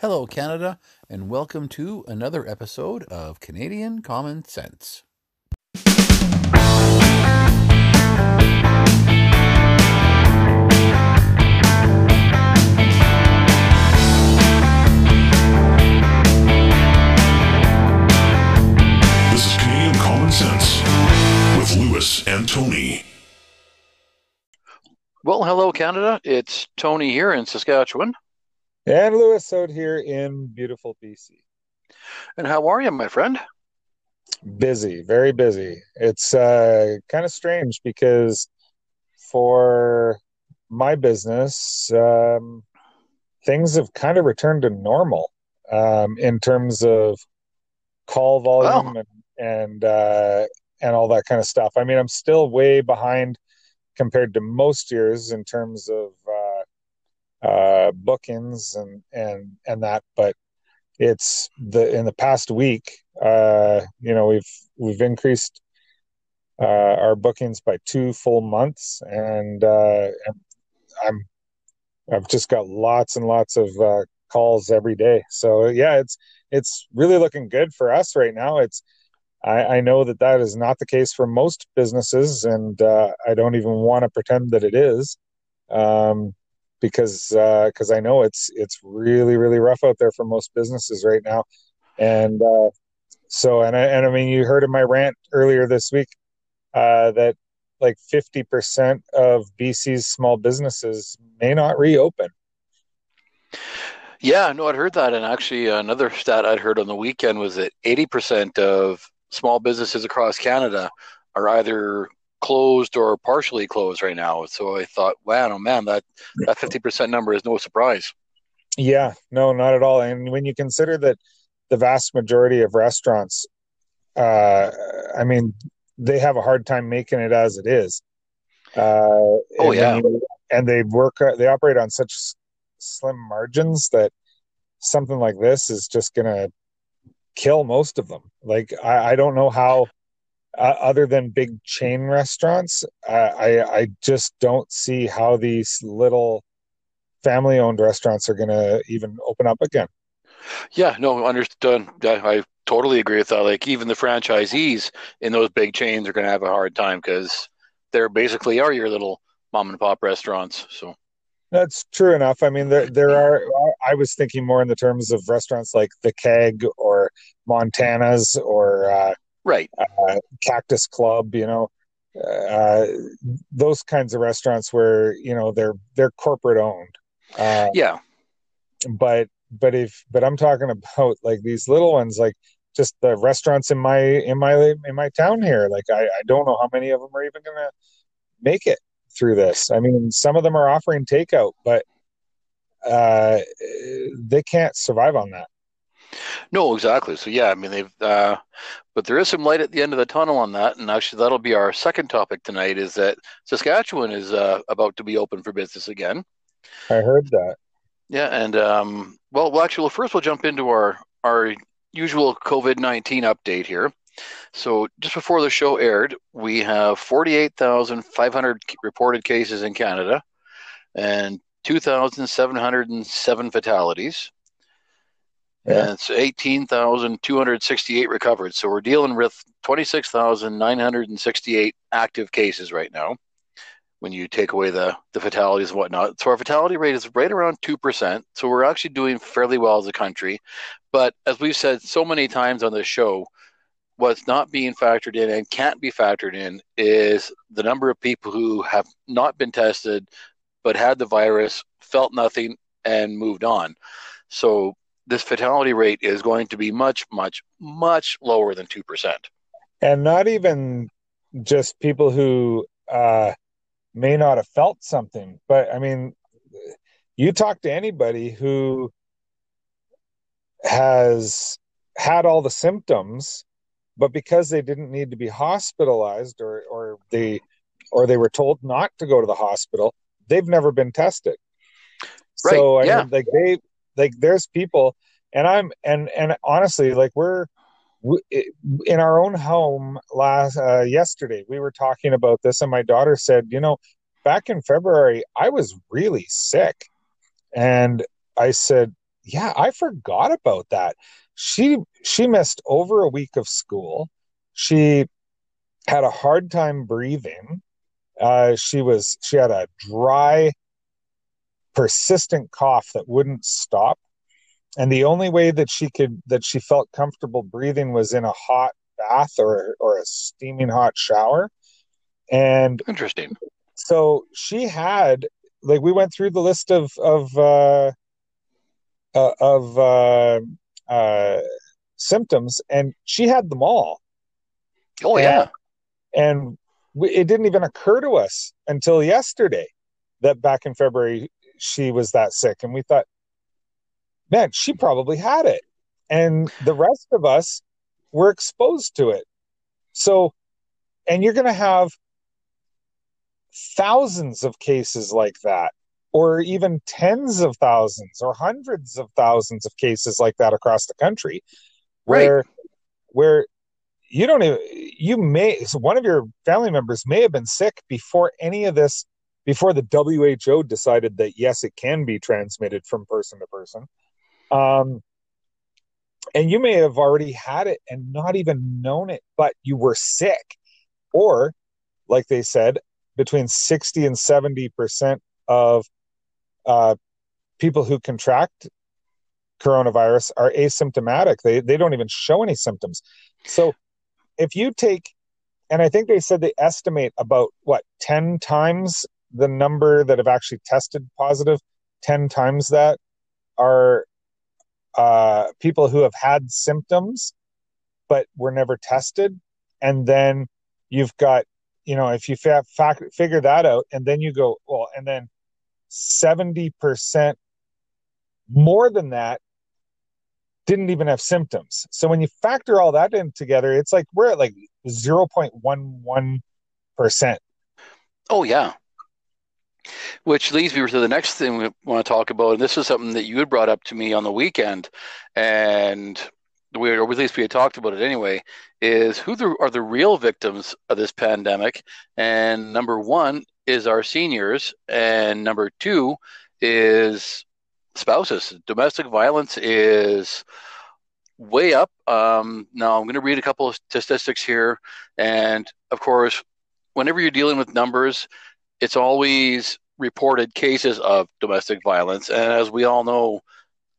Hello, Canada, and welcome to another episode of Canadian Common Sense. This is Canadian Common Sense with Lewis and Tony. Well, hello, Canada. It's Tony here in Saskatchewan. And Lewis out here in beautiful BC. And how are you, my friend? Busy, very busy. It's uh, kind of strange because for my business, um, things have kind of returned to normal um, in terms of call volume and and uh, and all that kind of stuff. I mean, I'm still way behind compared to most years in terms of uh, uh, bookings and and and that, but it's the in the past week, uh, you know, we've we've increased uh, our bookings by two full months, and, uh, I'm I've just got lots and lots of uh, calls every day. So yeah, it's it's really looking good for us right now. It's I, I know that that is not the case for most businesses, and uh, I don't even want to pretend that it is, um, because because I know it's it's really really rough out there for most businesses right now, and uh, so and I, and I mean you heard in my rant earlier this week uh, that like fifty percent of BC's small businesses may not reopen. Yeah, no, I'd heard that. And actually, another stat I'd heard on the weekend was that 80% of small businesses across Canada are either closed or partially closed right now. So I thought, wow, oh man, that, that 50% number is no surprise. Yeah, no, not at all. And when you consider that the vast majority of restaurants, uh, I mean, they have a hard time making it as it is. Uh, Oh, and yeah. you- and they work, they operate on such slim margins that something like this is just going to kill most of them. Like, I, I don't know how, uh, other than big chain restaurants, I, I, I just don't see how these little family owned restaurants are going to even open up again. Yeah, no, understood. Yeah, I totally agree with that. Like, even the franchisees in those big chains are going to have a hard time because they're basically are your little mom and pop restaurants. So, That's true enough. I mean, there there are. I was thinking more in the terms of restaurants like the Keg or Montana's or uh, right. uh, Cactus Club. You know, uh, those kinds of restaurants where you know they're they're corporate owned. Uh, Yeah. but but if but I'm talking about like these little ones, like just the restaurants in my in my in my town here. Like I, I don't know how many of them are even gonna make it through this. I mean, some of them are offering takeout, but uh, they can't survive on that. No, exactly. So yeah, I mean they've, uh, but there is some light at the end of the tunnel on that, and actually that'll be our second topic tonight. Is that Saskatchewan is uh, about to be open for business again? I heard that. Yeah, and um, well, well, actually, well, first we'll jump into our our usual COVID nineteen update here. So just before the show aired, we have forty eight thousand five hundred reported cases in Canada, and two thousand seven hundred and seven fatalities. Yeah. And it's 18,268 recovered. So we're dealing with 26,968 active cases right now when you take away the, the fatalities and whatnot. So our fatality rate is right around 2%. So we're actually doing fairly well as a country. But as we've said so many times on this show, what's not being factored in and can't be factored in is the number of people who have not been tested but had the virus, felt nothing, and moved on. So this fatality rate is going to be much, much, much lower than 2%. and not even just people who uh, may not have felt something, but I mean, you talk to anybody who has had all the symptoms, but because they didn't need to be hospitalized or or they or they were told not to go to the hospital, they've never been tested. So I yeah. mean, like they like there's people, and I'm and and honestly, like we're we, in our own home last uh, yesterday we were talking about this and my daughter said you know back in february i was really sick and i said yeah, I forgot about that. She she missed over a week of school. She had a hard time breathing. Uh, she was she had a dry, persistent cough that wouldn't stop, and the only way that she could that she felt comfortable breathing was in a hot bath or or a steaming hot shower. And Interesting. so she had like we went through the list of of uh, uh, of uh, uh, symptoms, and she had them all. Oh Yeah. yeah. and we, it didn't even occur to us until yesterday that back in February she was that sick, and we thought, man, she probably had it, and the rest of us were exposed to it. So, and you're going to have thousands of cases like that, or even tens of thousands or hundreds of thousands of cases like that across the country, Right. where where you don't even you may so one of your family members may have been sick before any of this before the WHO decided that yes it can be transmitted from person to person. Um and you may have already had it and not even known it but you were sick. Or like they said between 60 and 70 percent of uh, people who contract coronavirus are asymptomatic. They they don't even show any symptoms. So if you take and i think they said they estimate about what 10 times the number that have actually tested positive 10 times that are uh, people who have had symptoms but were never tested. And then you've got you know if you fa- figure that out and then you go well and then 70% more than that didn't even have symptoms. So when you factor all that in together it's like we're at like 0.11% Oh yeah. Which leads me to the next thing we want to talk about, and this is something that you had brought up to me on the weekend, and we or at least we had talked about it anyway. Is who the, are the real victims of this pandemic? And number one is our seniors, and number two is spouses. Domestic violence is way up. Um, now I'm going to read a couple of statistics here, and of course, whenever you're dealing with numbers, it's always reported cases of domestic violence. And as we all know,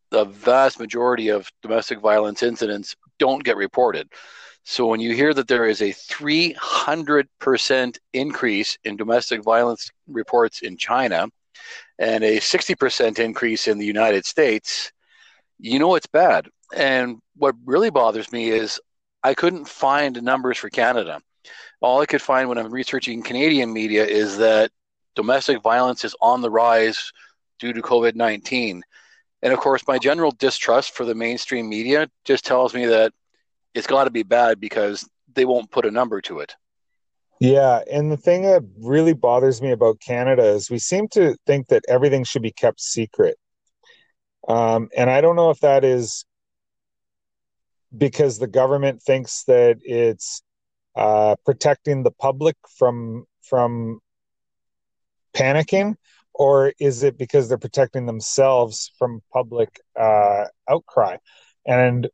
the vast majority of domestic violence incidents don't get reported. So when you hear that there is a 300% increase in domestic violence reports in China and a 60% increase in the United States, you know it's bad. And what really bothers me is I couldn't find numbers for Canada all I could find when I'm researching Canadian media is that domestic violence is on the rise due to COVID 19. And of course, my general distrust for the mainstream media just tells me that it's got to be bad because they won't put a number to it. Yeah, and the thing that really bothers me about Canada is we seem to think that everything should be kept secret. Um, and I don't know if that is because the government thinks that it's uh, protecting the public from from panicking, or is it because they're protecting themselves from public uh, outcry? And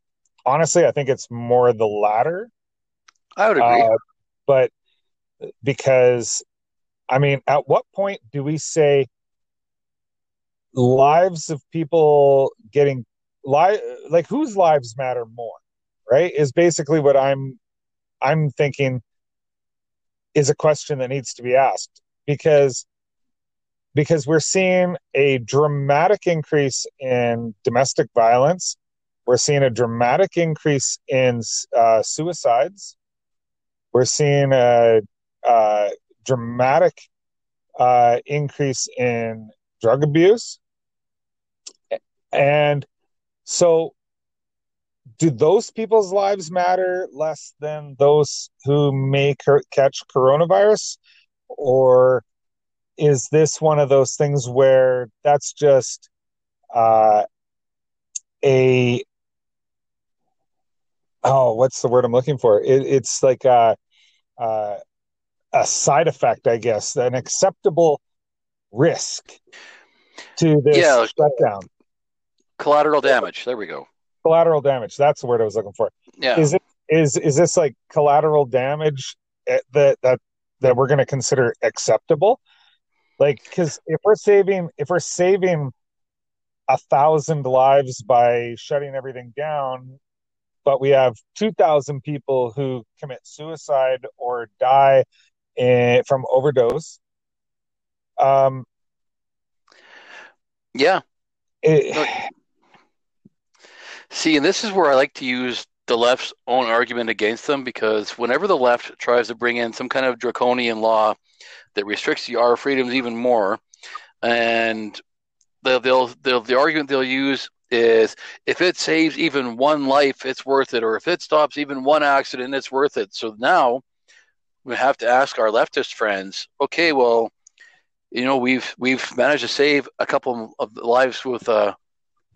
honestly, I think it's more the latter. I would agree. Uh, but because I mean, at what point do we say lives of people getting li- like whose lives matter more? Right? Is basically what I'm I'm thinking is a question that needs to be asked because because we're seeing a dramatic increase in domestic violence. We're seeing a dramatic increase in uh, suicides. We're seeing a, a dramatic uh, increase in drug abuse. And so, do those people's lives matter less than those who may cur- catch coronavirus? Or is this one of those things where that's just uh, a oh what's the word i'm looking for it, it's like a, a a side effect i guess an acceptable risk to this Yeah. shutdown collateral damage. There we go. Collateral damage. That's the word I was looking for. Yeah. Is it is is this like collateral damage eh, that that that we're going to consider acceptable? Like, because if we're saving if we're saving a thousand lives by shutting everything down, but we have two thousand people who commit suicide or die in, from overdose. Um, yeah. It, See, and this is where I like to use the left's own argument against them because whenever the left tries to bring in some kind of draconian law that restricts our freedoms even more, and they'll, they'll, they'll the argument they'll use is if it saves even one life, it's worth it, or if it stops even one accident, it's worth it. So now we have to ask our leftist friends, okay, well, you know, we've we've managed to save a couple of lives with uh,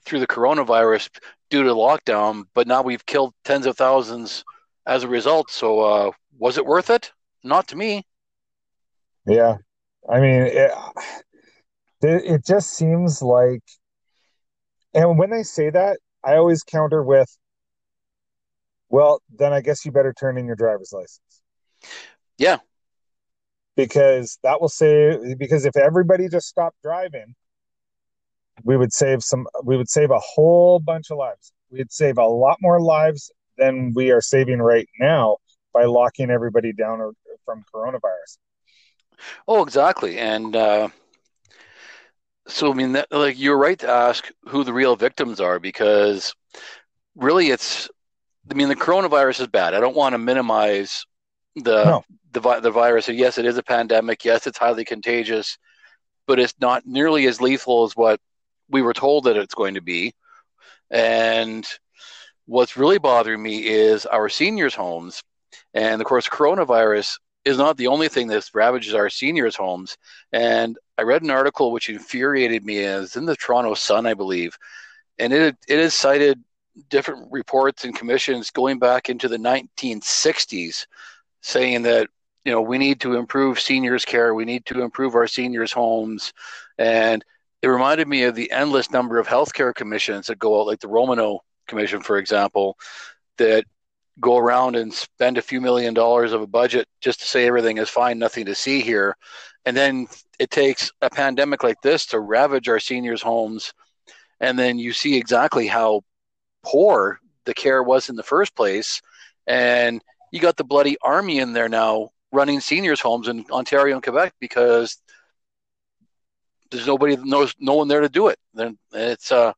through the coronavirus due to lockdown, but now we've killed tens of thousands as a result. So uh, was it worth it? Not to me. Yeah, I mean, it, it just seems like, and when they say that, I always counter with, "Well, then I guess you better turn in your driver's license." Yeah, because that will save. Because if everybody just stopped driving, we would save some. We would save a whole bunch of lives. We'd save a lot more lives than we are saving right now by locking everybody down from coronavirus. Oh, exactly. And uh, so, I mean, that, like you're right to ask who the real victims are because really, it's. I mean, the coronavirus is bad. I don't want to minimize the no. the the virus. Yes, it is a pandemic. Yes, it's highly contagious, but it's not nearly as lethal as what we were told that it's going to be. And what's really bothering me is our seniors' homes. And of course, coronavirus is not the only thing that ravages our seniors' homes. And I read an article which infuriated me. It's in the Toronto Sun, I believe, and it it has cited different reports and commissions going back into the 1960s, saying that you know we need to improve seniors' care, we need to improve our seniors' homes, and it reminded me of the endless number of healthcare commissions that go out, like the Romanow Commission, for example, that go around and spend a few million dollars of a budget just to say everything is fine, nothing to see here. And then it takes a pandemic like this to ravage our seniors' homes. And then you see exactly how poor the care was in the first place. And you got the bloody army in there now running seniors' homes in Ontario and Quebec because there's nobody knows no one there to do it. Then it's uh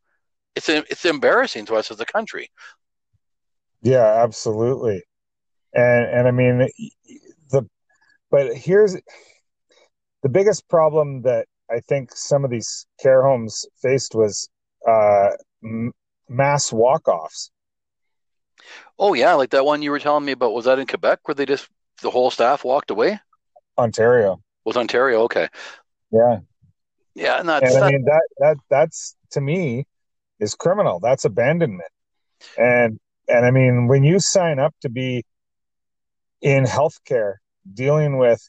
it's it's embarrassing to us as a country. Yeah, absolutely. And and I mean the but here's the biggest problem that I think some of these care homes faced was uh, m- mass walk-offs. Oh yeah, like that one you were telling me about. Was that in Quebec where they just the whole staff walked away? Ontario. Was Ontario okay? Yeah. Yeah, and that's. And that, I mean that that that's to me is criminal. That's abandonment. And and I mean when you sign up to be in healthcare dealing with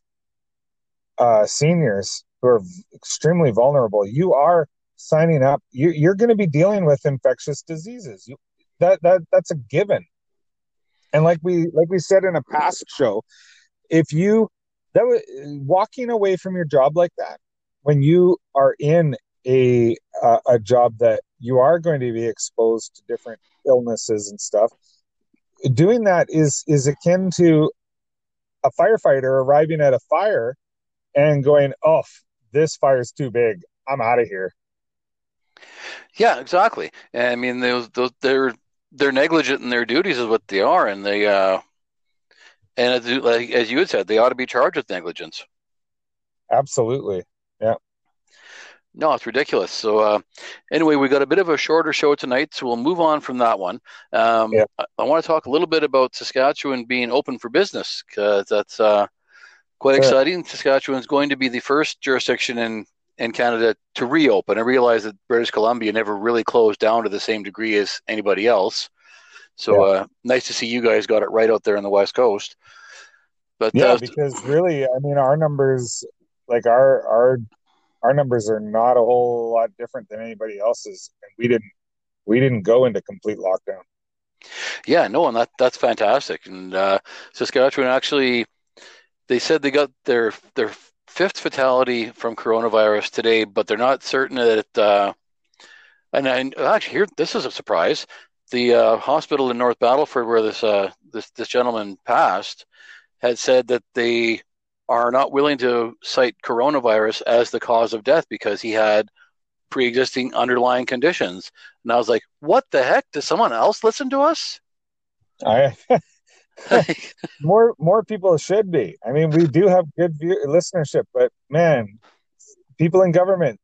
uh, seniors who are extremely vulnerable, you are signing up. You, you're going to be dealing with infectious diseases. You, that that that's a given. And like we like we said in a past show, if you that was walking away from your job like that when you are in a uh, a job that you are going to be exposed to different illnesses and stuff doing that is is akin to a firefighter arriving at a fire and going oh this fire's too big. I'm out of here. Yeah exactly. I mean those, those they're they're negligent in their duties is what they are and they uh and as, like, as you had said they ought to be charged with negligence. Absolutely. No, it's ridiculous. So, uh, anyway, we got a bit of a shorter show tonight, so we'll move on from that one. Um, yeah. I, I, want to talk a little bit about Saskatchewan being open for business because that's uh, quite exciting. Saskatchewan is going to be the first jurisdiction in, in Canada to reopen. I realize that British Columbia never really closed down to the same degree as anybody else. So, yeah. uh, nice to see you guys got it right out there on the West Coast. But yeah, uh, because really, I mean, our numbers like our our our numbers are not a whole lot different than anybody else's and we didn't we didn't go into complete lockdown. Yeah, no, and that that's fantastic. And uh, Saskatchewan actually, they said they got their their fifth fatality from coronavirus today, but they're not certain that. Uh, and, and actually, here this is a surprise. The uh, hospital in North Battleford, where this uh, this this gentleman passed, had said that they are not willing to cite coronavirus as the cause of death because he had pre-existing underlying conditions. And I was like, "What the heck? Does someone else listen to us?" I more more people should be. I mean, we do have good view, listenership, but man, people in government,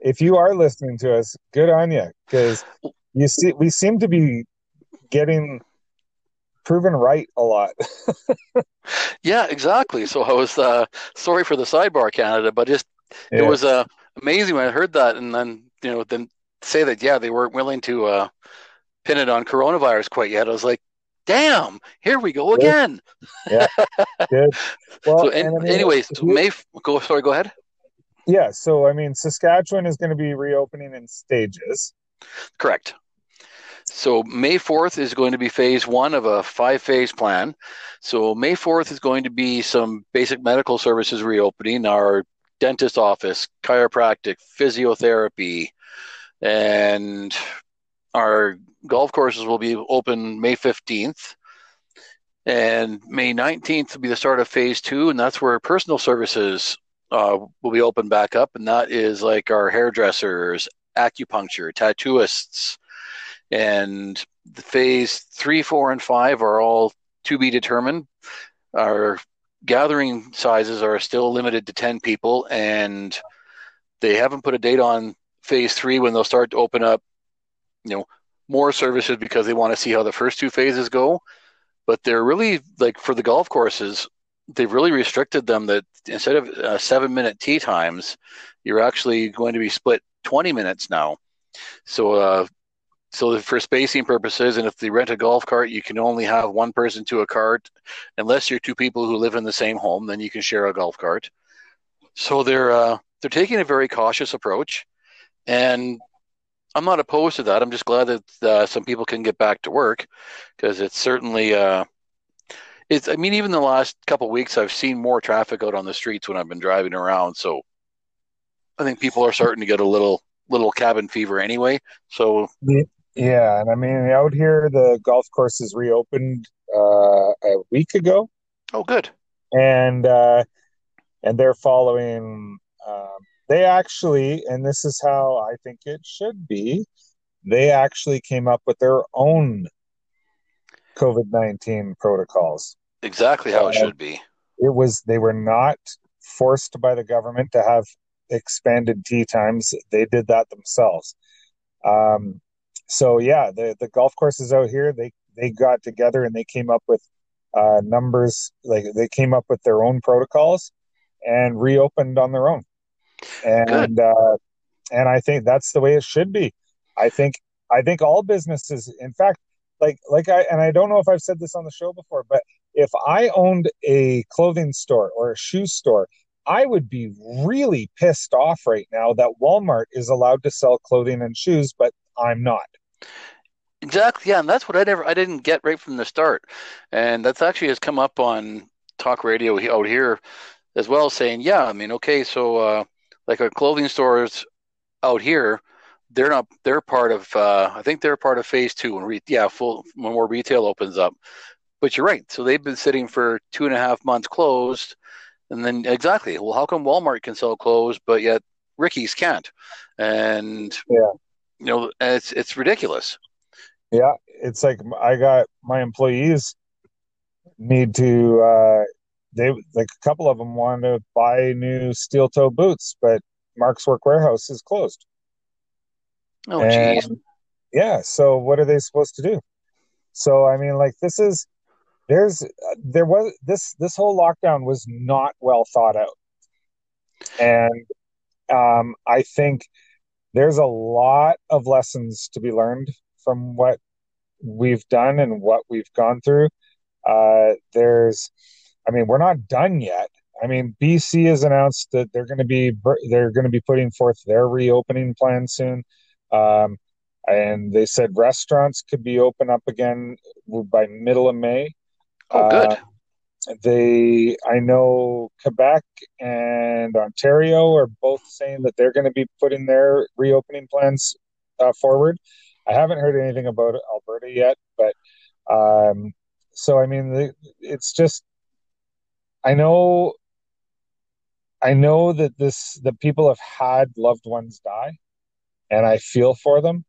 if you are listening to us, good on you because you see, we seem to be getting proven right a lot. yeah, exactly. So I was uh, sorry for the sidebar, Canada, but just yeah. it was uh, amazing when I heard that, and then you know, then say that yeah, they weren't willing to uh, pin it on coronavirus quite yet. I was like, damn, here we go again. yeah, good. Well, so, and, I mean, anyways, you, May go. Sorry, go ahead. Yeah, so I mean, Saskatchewan is going to be reopening in stages. Correct. So May 4th is going to be phase one of a five phase plan. So May 4th is going to be some basic medical services reopening, our dentist office, chiropractic, physiotherapy, and our golf courses will be open May 15th. And May 19th will be the start of phase two, and that's where personal services uh, will be open back up. And that is like our hairdressers, acupuncture, tattooists, and the phase three, four, and five are all to be determined. Our gathering sizes are still limited to 10 people, and they haven't put a date on phase three when they'll start to open up, you know, more services because they want to see how the first two phases go. But they're really like for the golf courses, they've really restricted them that instead of uh, seven minute tee times, you're actually going to be split 20 minutes now. So uh, so for spacing purposes, and if they rent a golf cart, you can only have one person to a cart, unless you're two people who live in the same home. Then you can share a golf cart. So they're uh, they're taking a very cautious approach, and I'm not opposed to that. I'm just glad that uh, some people can get back to work because it's certainly uh, it's. I mean, even the last couple weeks, I've seen more traffic out on the streets when I've been driving around. So I think people are starting to get a little little cabin fever anyway. So yeah, and I mean out here the golf course is reopened uh, a week ago. Oh, good. And uh, and they're following. Um, they actually, and this is how I think it should be. They actually came up with their own COVID nineteen protocols. Exactly how uh, it should be. It was they were not forced by the government to have expanded tee times. They did that themselves. Um, so yeah, the the golf courses out here they they got together and they came up with uh, numbers like they came up with their own protocols and reopened on their own. And uh, and I think that's the way it should be. I think I think all businesses, in fact, like like I and I don't know if I've said this on the show before, but if I owned a clothing store or a shoe store, I would be really pissed off right now that Walmart is allowed to sell clothing and shoes, but I'm not. Exactly. Yeah, and that's what I never I didn't get right from the start, and that's actually has come up on talk radio out here as well, saying, yeah, I mean, okay, so uh, like our clothing stores out here, they're not they're part of uh, I think they're part of phase two when re- yeah full when more retail opens up. But you're right. So they've been sitting for two and a half months closed, and then exactly. Well, how come Walmart can sell clothes, but yet Ricki's can't? And yeah, you know, it's it's ridiculous. Yeah, it's like I got my employees need to uh they like a couple of them wanted to buy new steel toe boots, but Mark's Work Wearhouse is closed. Oh, jeez. Yeah, so what are they supposed to do? So I mean, like this is there's there was this this whole lockdown was not well thought out, and um, I think there's a lot of lessons to be learned from what we've done and what we've gone through. Uh, there's, I mean, we're not done yet. I mean, BC has announced that they're going to be they're going to be putting forth their reopening plan soon. Um, and they said restaurants could be open up again by middle of May. Oh, good. Uh, they, I know Quebec and Ontario are both saying that they're going to be putting their reopening plans uh, forward. I haven't heard anything about Alberta yet, but um, so I mean, the, it's just I know I know that this that people have had loved ones die, and I feel for them.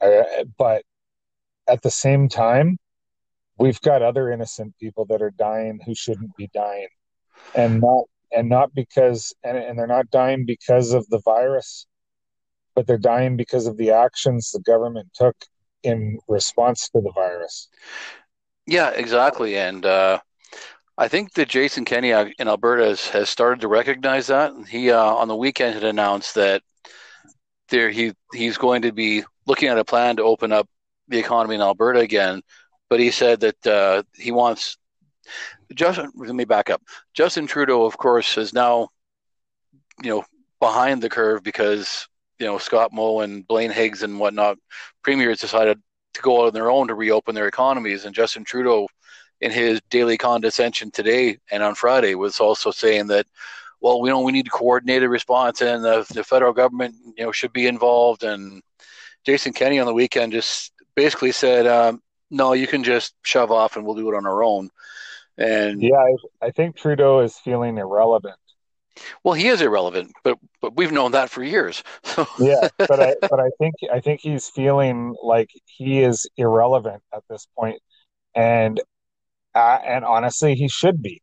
Uh, but at the same time, we've got other innocent people that are dying who shouldn't be dying, and not and not because and, and they're not dying because of the virus, but they're dying because of the actions the government took in response to the virus. Yeah, exactly, and. Uh I think that Jason Kenney in Alberta has, has started to recognize that. He uh, on the weekend had announced that there he he's going to be looking at a plan to open up the economy in Alberta again. But he said that uh, he wants Justin. Let me back up. Justin Trudeau, of course, is now you know behind the curve because you know Scott Moe and Blaine Higgs and whatnot premiers decided to go out on their own to reopen their economies, and Justin Trudeau in his daily condescension today and on Friday was also saying that, well, we know we need a coordinated response and the, the federal government, you know, should be involved. And Jason Kenney on the weekend just basically said, um, no, you can just shove off and we'll do it on our own. And yeah, I, I think Trudeau is feeling irrelevant. Well, he is irrelevant, but but we've known that for years. yeah, but I but I think I think he's feeling like he is irrelevant at this point, and uh, and honestly, he should be,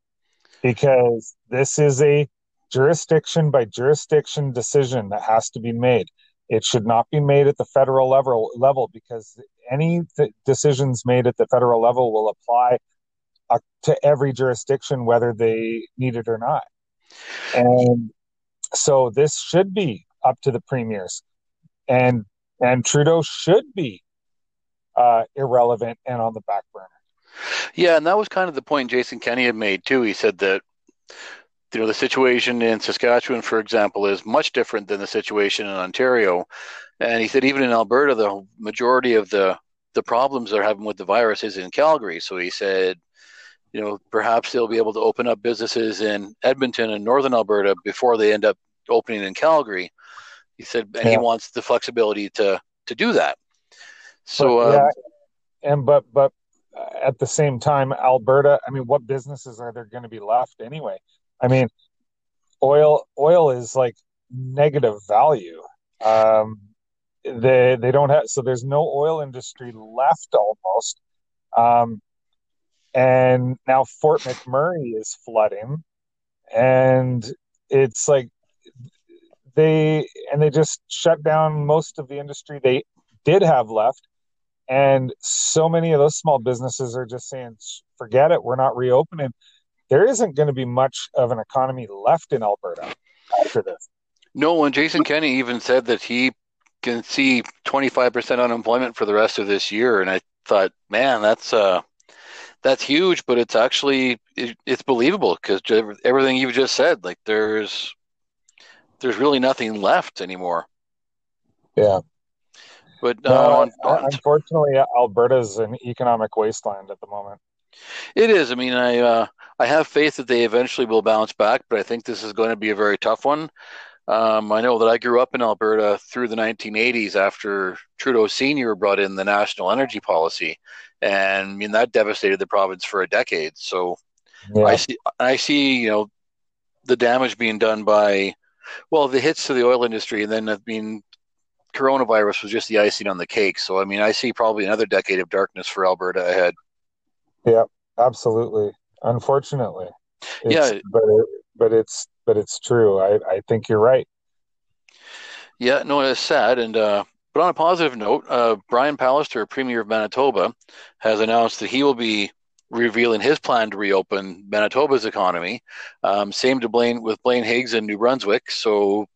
because this is a jurisdiction by jurisdiction decision that has to be made. It should not be made at the federal level level because any th- decisions made at the federal level will apply uh, to every jurisdiction, whether they need it or not. And so this should be up to the premiers, and and Trudeau should be uh, irrelevant and on the back burner. Yeah, and that was kind of the point Jason Kenney had made too. He said that you know the situation in Saskatchewan, for example, is much different than the situation in Ontario, and he said even in Alberta, the majority of the the problems they're having with the virus is in Calgary. So he said, you know, perhaps they'll be able to open up businesses in Edmonton and Northern Alberta before they end up opening in Calgary. He said, and yeah. he wants the flexibility to to do that. So but, yeah, um, and but but at the same time, Alberta, I mean, what businesses are there going to be left anyway? I mean, oil oil is like negative value. Um, they they don't have so there's no oil industry left almost. Um, and now Fort McMurray is flooding, and it's like they and they just shut down most of the industry they did have left and so many of those small businesses are just saying, forget it, we're not reopening. There isn't going to be much of an economy left in Alberta after this. No, and Jason Kenney even said that he can see 25% unemployment for the rest of this year. And I thought, man, that's uh, that's huge, but it's actually it, it's believable because everything you've just said, like there's there's really nothing left anymore. Yeah, but no, uh, on, on, unfortunately, Alberta's an economic wasteland at the moment. It is. I mean, I uh, I have faith that they eventually will bounce back, but I think this is going to be a very tough one. Um, I know that I grew up in Alberta through the 1980s after Trudeau Senior brought in the national energy policy, and I mean that devastated the province for a decade. So yeah. I see, I see, you know, the damage being done by, well, the hits to the oil industry, and then I mean coronavirus was just the icing on the cake. So, I mean, I see probably another decade of darkness for Alberta ahead. Yeah, absolutely. Unfortunately, it's, yeah, but it, but it's but it's true. I I think you're right. Yeah, no, it's sad. And uh, but on a positive note, uh, Brian Pallister, Premier of Manitoba, has announced that he will be revealing his plan to reopen Manitoba's economy. Um, same to Blaine with Blaine Higgs in New Brunswick. So,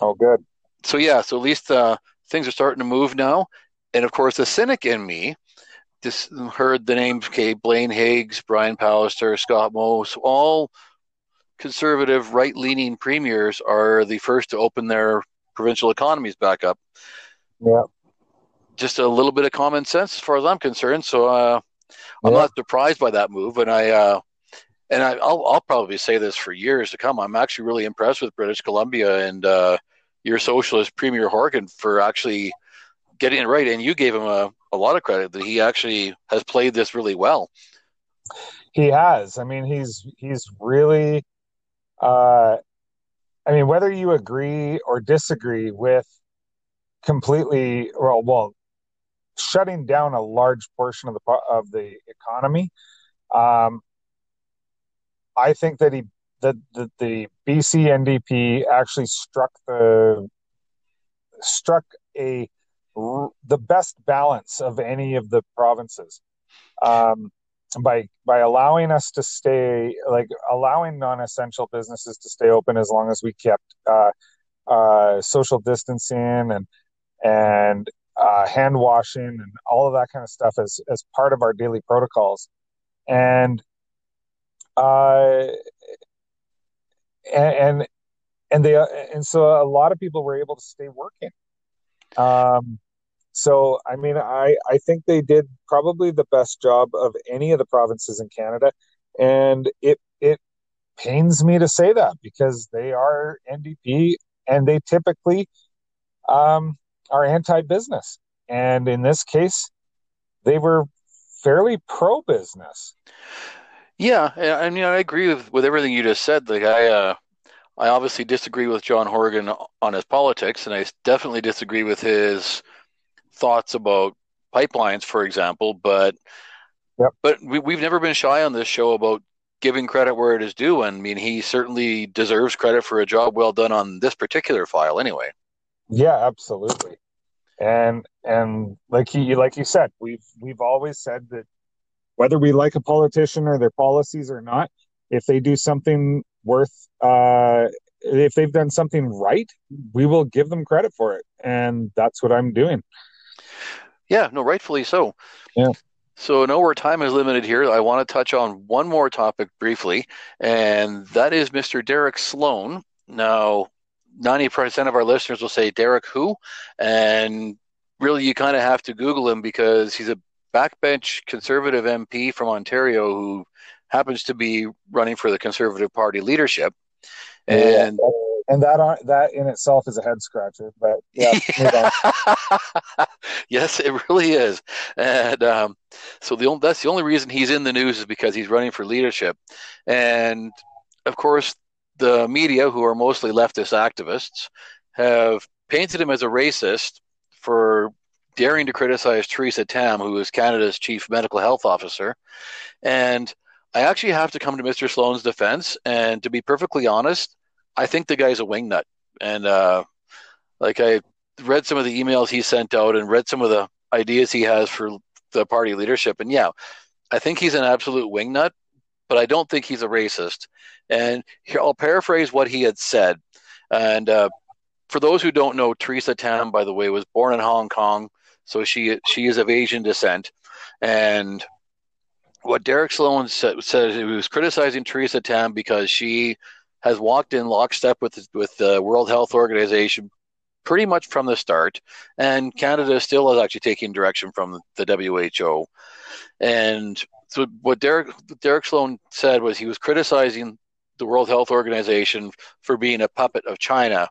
oh, good so yeah, so at least uh, things are starting to move now. And of course, the cynic in me heard the names okay, Blaine Higgs, Brian Pallister, Scott Moe, so all conservative right leaning premiers are the first to open their provincial economies back up. Yeah. just a little bit of common sense as far as I'm concerned. So uh, I'm Yeah. not surprised by that move, and I uh, and I, I'll I'll probably say this for years to come. I'm actually really impressed with British Columbia and uh, your socialist Premier Horgan for actually getting it right. And you gave him a, a lot of credit that he actually has played this really well. He has. I mean, he's he's really. Uh, I mean, whether you agree or disagree with completely, well, well, shutting down a large portion of the of the economy, um, I think that he that the, the BC NDP actually struck the struck a the best balance of any of the provinces. Um, by by allowing us to stay like allowing non-essential businesses to stay open as long as we kept uh, uh, social distancing and and uh, hand washing and all of that kind of stuff as as part of our daily protocols and uh and and, they and so a lot of people were able to stay working um so I mean, I I think they did probably the best job of any of the provinces in Canada, and it it pains me to say that because they are NDP and they typically um, are anti-business, and in this case, they were fairly pro-business. Yeah, I I mean, I agree with, with everything you just said. Like, I, uh, I obviously disagree with John Horgan on his politics, and I definitely disagree with his thoughts about pipelines, for example. But, Yep. but we, we've never been shy on this show about giving credit where it is due, and I mean, he certainly deserves credit for a job well done on this particular file, anyway. Yeah, absolutely. And and like he like you said, we've we've always said that whether we like a politician or their policies or not, if they do something worth uh if they've done something right, we will give them credit for it. And that's what I'm doing. Yeah, no, rightfully so. Yeah. So, I know our time is limited here. I want to touch on one more topic briefly, and that is Mr. Derek Sloan. Now, 90% of our listeners will say, Derek who? And really, you kind of have to Google him because he's a backbench conservative MP from Ontario who happens to be running for the Conservative Party leadership. And and that on, that in itself is a head scratcher. But yeah, yes, it really is. And um, so the only, that's the only reason he's in the news is because he's running for leadership. And of course, the media, who are mostly leftist activists, have painted him as a racist for daring to criticize Theresa Tam, who is Canada's chief medical health officer. And I actually have to come to Mr. Sloan's defense. And to be perfectly honest, I think the guy's a wingnut. And uh, like I read some of the emails he sent out and read some of the ideas he has for the party leadership. And yeah, I think he's an absolute wingnut, but I don't think he's a racist. And here, I'll paraphrase what he had said. And uh, for those who don't know, Theresa Tam, by the way, was born in Hong Kong, so she she is of Asian descent. And what Derek Sloan said, said he was criticizing Theresa Tam because she has walked in lockstep with with the World Health Organization pretty much from the start, and Canada still is actually taking direction from the WHO. And so, what Derek Derek Sloan said was he was criticizing the World Health Organization for being a puppet of China,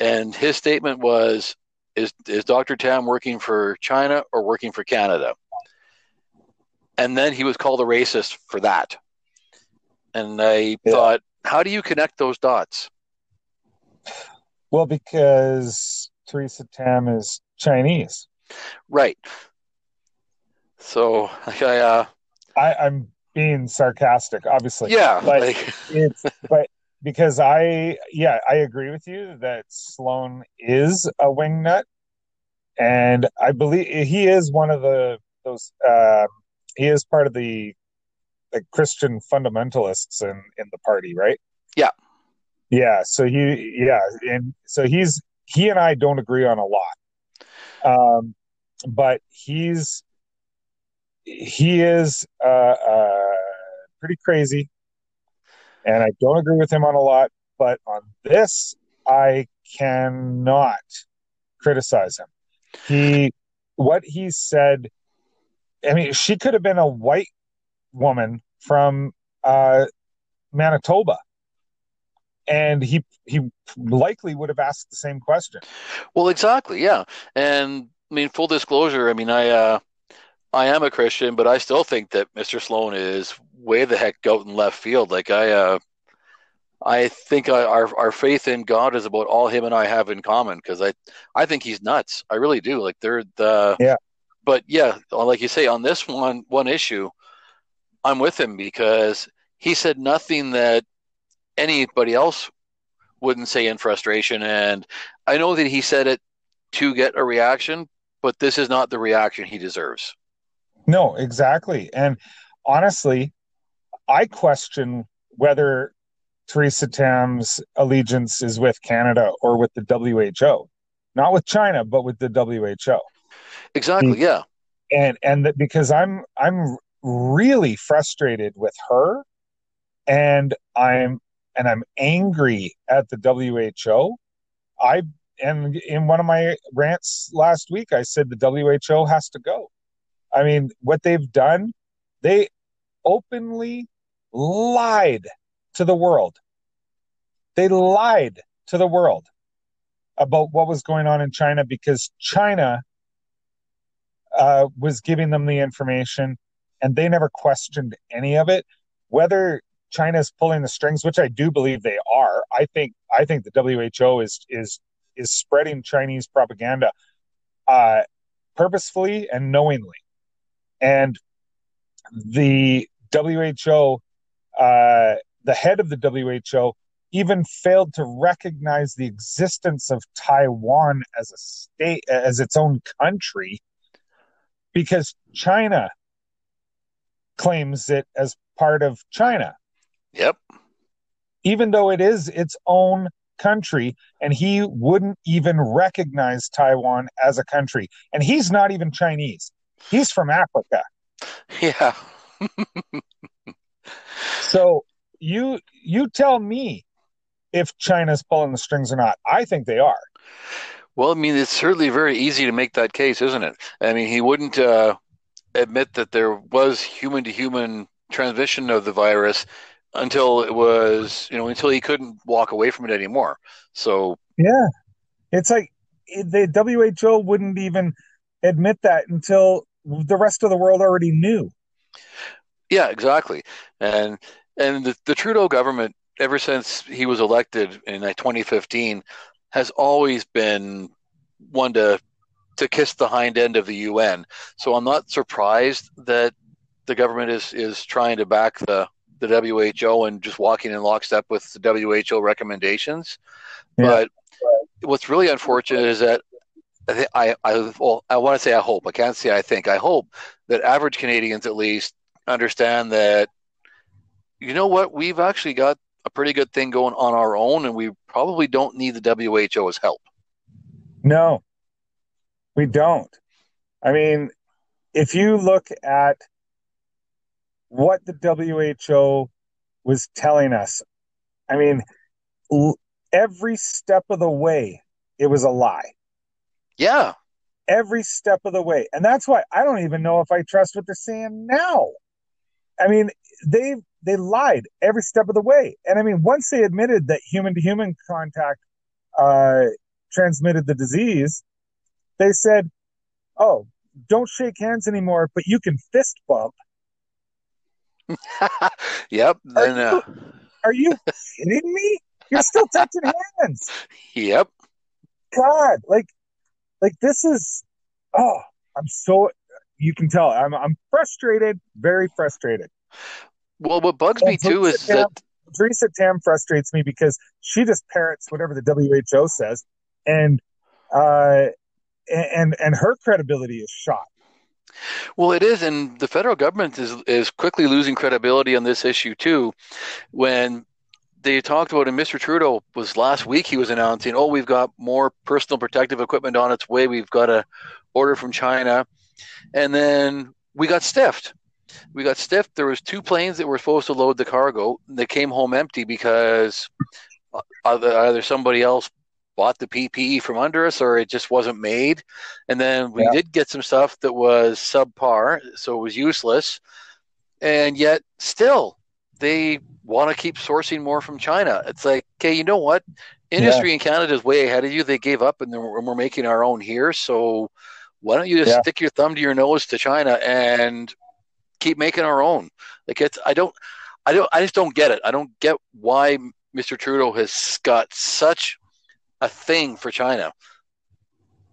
and his statement was, "Is is Dr. Tam working for China or working for Canada?" And then he was called a racist for that. And I Yeah. thought, how do you connect those dots? Well, because Theresa Tam is Chinese. Right. So I uh I, I'm being sarcastic, obviously. yeah, but- like it's but because I yeah I agree with you that Sloan is a wingnut, and I believe he is one of the those uh, he is part of the the Christian fundamentalists in in the party, right? Yeah. yeah. So he yeah, and so he's he and I don't agree on a lot, um, but he's he is uh, uh, pretty crazy and I don't agree with him on a lot, but on this, I cannot criticize him. He what he said. I mean, she could have been a white woman from uh, Manitoba, and he he likely would have asked the same question. Well, exactly, yeah. And I mean, full disclosure, I mean, I uh, I am a Christian, but I still think that Mr. Sloan is way the heck out in left field. Like I, uh, I think our our faith in God is about all him and I have in common because I I think he's nuts. I really do. Like they're the Yeah. But yeah, like you say on this one one issue, I'm with him because he said nothing that anybody else wouldn't say in frustration, and I know that he said it to get a reaction, but this is not the reaction he deserves. No, exactly. And honestly, I question whether Theresa Tam's allegiance is with Canada or with the WHO, not with China, but with the WHO. Exactly. Yeah. And and that because I'm I'm really frustrated with her, and I'm and I'm angry at the WHO. I and in one of my rants last week, I said the WHO has to go. I mean, what they've done, they openly lied to the world. They lied to the world about what was going on in China because China uh, was giving them the information and they never questioned any of it. Whether China's pulling the strings, which I do believe they are, I think I think the WHO is is is spreading Chinese propaganda uh, purposefully and knowingly, and the WHO, uh, the head of the WHO, even failed to recognize the existence of Taiwan as a state, as its own country, because China claims it as part of China, Yep. even though it is its own country, and he wouldn't even recognize Taiwan as a country. And he's not even Chinese, he's from Africa. Yeah. So you you tell me if China's pulling the strings or not. I think they are. Well, I mean, it's certainly very easy to make that case, isn't it? I mean, he wouldn't uh, admit that there was human to human transmission of the virus until it was, you know, until he couldn't walk away from it anymore. So, Yeah. It's like the WHO wouldn't even admit that until the rest of the world already knew. yeah, exactly. And and the, the Trudeau government, ever since he was elected in 2015, has always been one to to kiss the hind end of the UN. So I'm not surprised that the government is is trying to back the the WHO and just walking in lockstep with the WHO recommendations. Yeah. But what's really unfortunate is that I think I I well I want to say I hope I can't say I think I hope that average Canadians at least understand that you know what we've actually got a pretty good thing going on our own and we probably don't need the WHO's help. No, we don't. I mean, if you look at what the WHO was telling us, I mean, l- every step of the way, it was a lie. Yeah, Every step of the way. And that's why I don't even know if I trust what they're saying now. I mean, they they lied every step of the way. And I mean, once they admitted that human to human contact uh, transmitted the disease, they said, "Oh, don't shake hands anymore, but you can fist bump." yep. Then, uh, Are you kidding me? You're still touching hands. yep. God, like, like this is. Oh, I'm so. You can tell I'm I'm frustrated, very frustrated. Well, what bugs me Well, too is Theresa that Theresa Tam frustrates me because she just parrots whatever the WHO says, and uh, and and her credibility is shot. Well, it is, and the federal government is is quickly losing credibility on this issue too. When they talked about, and Mr. Trudeau was last week, he was announcing, "Oh, we've got more personal protective equipment on its way. We've got a order from China," and then we got stiffed. We got stiffed. There was two planes that were supposed to load the cargo. They came home empty because either, somebody else bought the PPE from under us or it just wasn't made. And then we Yeah. did get some stuff that was subpar, so it was useless. And yet, still, they want to keep sourcing more from China. It's like, okay, you know what? Industry in Canada is way ahead of you. They gave up, and then we're, we're making our own here. So why don't you just Yeah. stick your thumb to your nose to China and keep making our own? Like it's, I don't, I don't, I just don't get it. I don't get why Mr. Trudeau has got such a thing for China.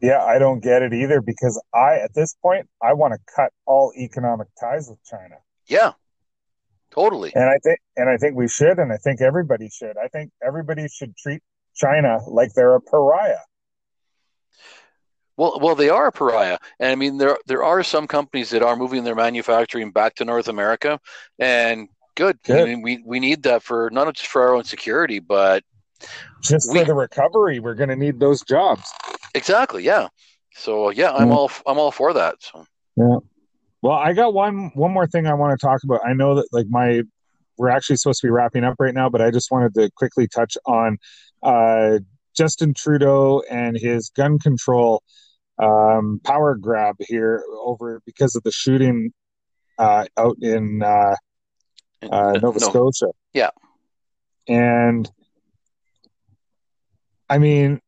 Yeah, I don't get it either because I, at this point, I want to cut all economic ties with China. Yeah, totally. And I think, and I think we should, and I think everybody should. I think everybody should treat China like they're a pariah. Well, well, they are a pariah, and I mean there there are some companies that are moving their manufacturing back to North America, and good. I mean, we we need that for not just for our own security, but Just We- for the recovery, we're going to need those jobs. exactly, yeah. So yeah, I'm Yeah. all I'm all for that. So Well, I got one one more thing I want to talk about. I know that like my we're actually supposed to be wrapping up right now, but I just wanted to quickly touch on uh, Justin Trudeau and his gun control um, power grab here over because of the shooting uh, out in uh, uh, Nova no, Scotia. Yeah. And I mean,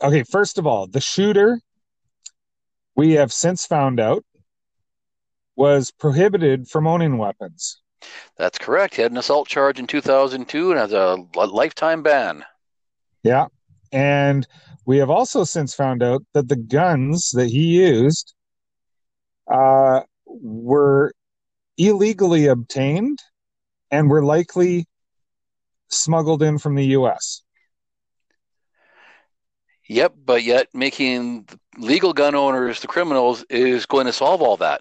okay, first of all, the shooter, we have since found out, was prohibited from owning weapons. that's correct. He had an assault charge in 2002 and has a li- lifetime ban. Yeah. And we have also since found out that the guns that he used uh, were illegally obtained and were likely smuggled in from the U.S. Yep, but yet making legal gun owners the criminals is going to solve all that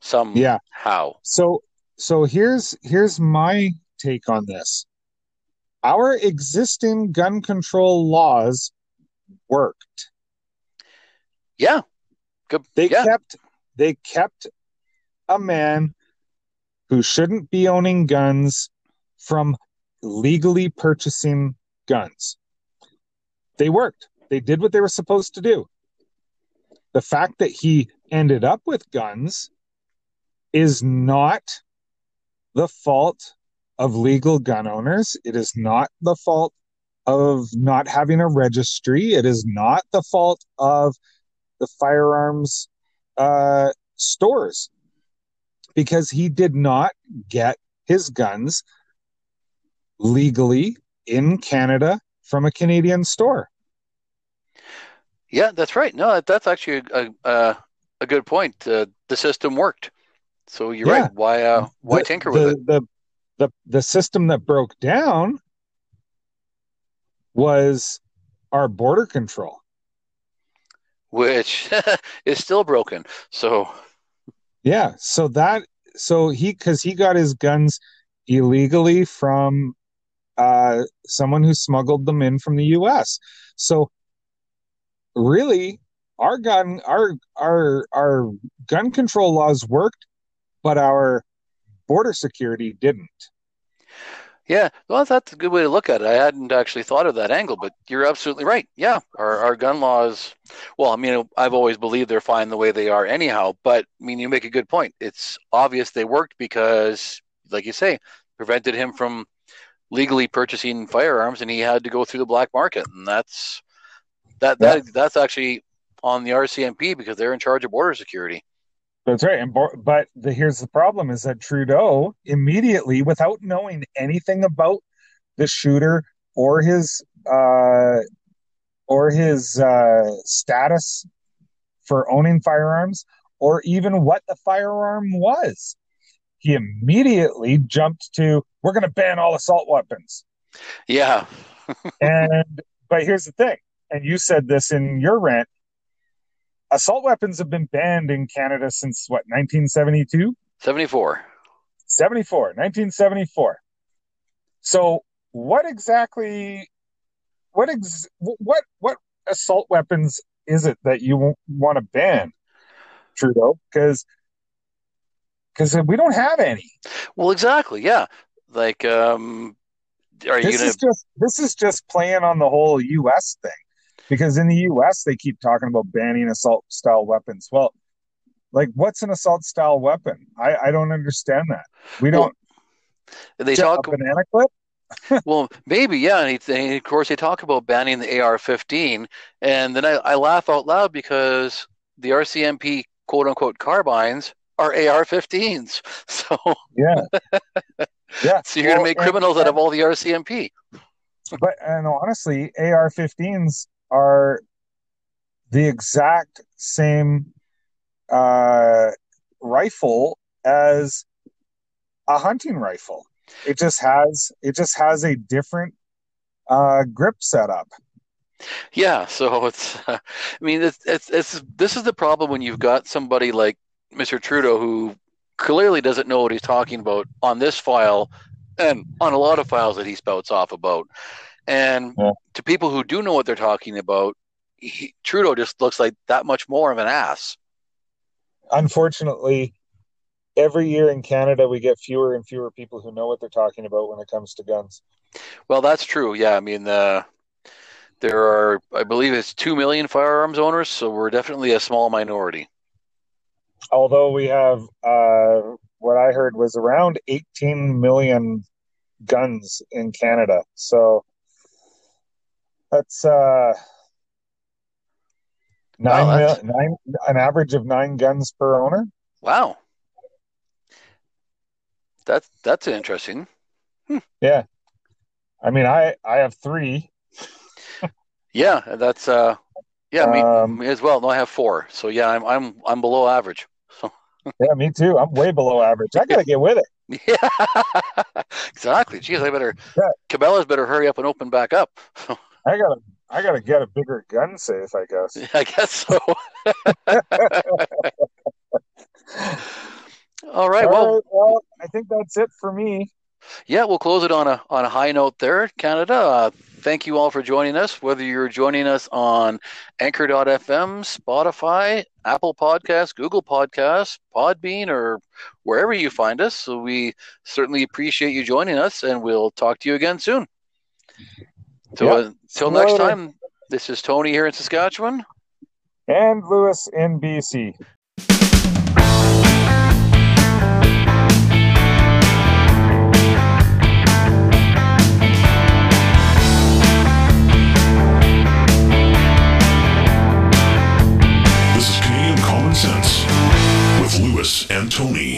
somehow. Yeah. So so here's here's my take on this. Our existing gun control laws worked. Yeah. Good. They yeah. kept they kept a man who shouldn't be owning guns from legally purchasing guns. They worked. They did what they were supposed to do. The fact that he ended up with guns is not the fault of legal gun owners. It is not the fault of not having a registry. It is not the fault of the firearms uh, stores because he did not get his guns legally in Canada from a Canadian store. Yeah, that's right. No, that- that's actually a a, a good point. Uh, the system worked, so you're Yeah. right. Why uh, why the, tinker the, with it? The, the the system that broke down was our border control. Which is still broken. So Yeah, so that so he because he got his guns illegally from uh, someone who smuggled them in from the U.S. So really, our gun our our our gun control laws worked, but our border security didn't. yeah, well, that's a good way to look at it. I hadn't actually thought of that angle, but you're absolutely right. Yeah, our our gun laws. Well, I mean, I've always believed they're fine the way they are, anyhow. But I mean, you make a good point. It's obvious they worked because, like you say, prevented him from legally purchasing firearms, and he had to go through the black market, and that's that that that's actually on the RCMP because they're in charge of border security. That's right. And bor- but the, here's the problem: is that Trudeau immediately, without knowing anything about the shooter or his uh, or his uh, status for owning firearms, or even what the firearm was, he immediately jumped to, "We're going to ban all assault weapons." Yeah, And but here's the thing, and you said this in your rant. Assault weapons have been banned in Canada since what 1972. seventy four. 74 1974 so what exactly what ex what what assault weapons is it that you want to ban trudeau because because we don't have any Well, exactly. Yeah, like um, are you this gonna? is just this is just playing on the whole U.S. thing, because in the U.S. they keep talking about banning assault style weapons. Well, like what's an assault style weapon? I I don't understand that. We don't. They talk a banana clip. well, maybe yeah, and, he, and of course they talk about banning the AR-15, and then I, I laugh out loud because the RCMP quote unquote carbines are AR-15s. So, Yeah, yeah. so you're gonna Well, make and- criminals out of all the RCMP. but and honestly, AR-15s are the exact same uh, rifle as a hunting rifle. It just has it just has a different uh, grip setup. Yeah, so it's, I mean, it's, it's, it's, this is the problem when you've got somebody like Mr. Trudeau who clearly doesn't know what he's talking about on this file and on a lot of files that he spouts off about. And Yeah. to people who do know what they're talking about, he, Trudeau just looks like that much more of an ass. Unfortunately, every year in Canada we get fewer and fewer people who know what they're talking about when it comes to guns. Well, that's true. Yeah, I mean, uh, there are, I believe it's 2 million firearms owners, so we're definitely a small minority. Although we have uh, what I heard was around 18 million guns in Canada. So that's uh, nine, Wow, mil- that's- nine an average of nine guns per owner. Wow. That's, that's interesting. Yeah, I mean, I I have three. Yeah, that's uh, yeah, me, Um, me as well. No, I have four. So yeah, I'm I'm I'm below average. Yeah, me too. I'm way below average. I gotta get with it. Yeah, exactly. Geez, I better. Yeah. Cabela's better hurry up and open back up. I gotta I gotta get a bigger gun safe. I guess. I guess so. All right. All Well, right, well, I think that's it for me. yeah, we'll close it on a on a high note there, Canada. Uh, thank you all for joining us. Whether you're joining us on Anchor.fm, Spotify, Apple Podcasts, Google Podcasts, Podbean, or wherever you find us, so we certainly appreciate you joining us, and we'll talk to you again soon. So yep. until next time, this is Tony here in Saskatchewan. And Lewis in BC. This is Canadian Common Sense with Lewis and Tony.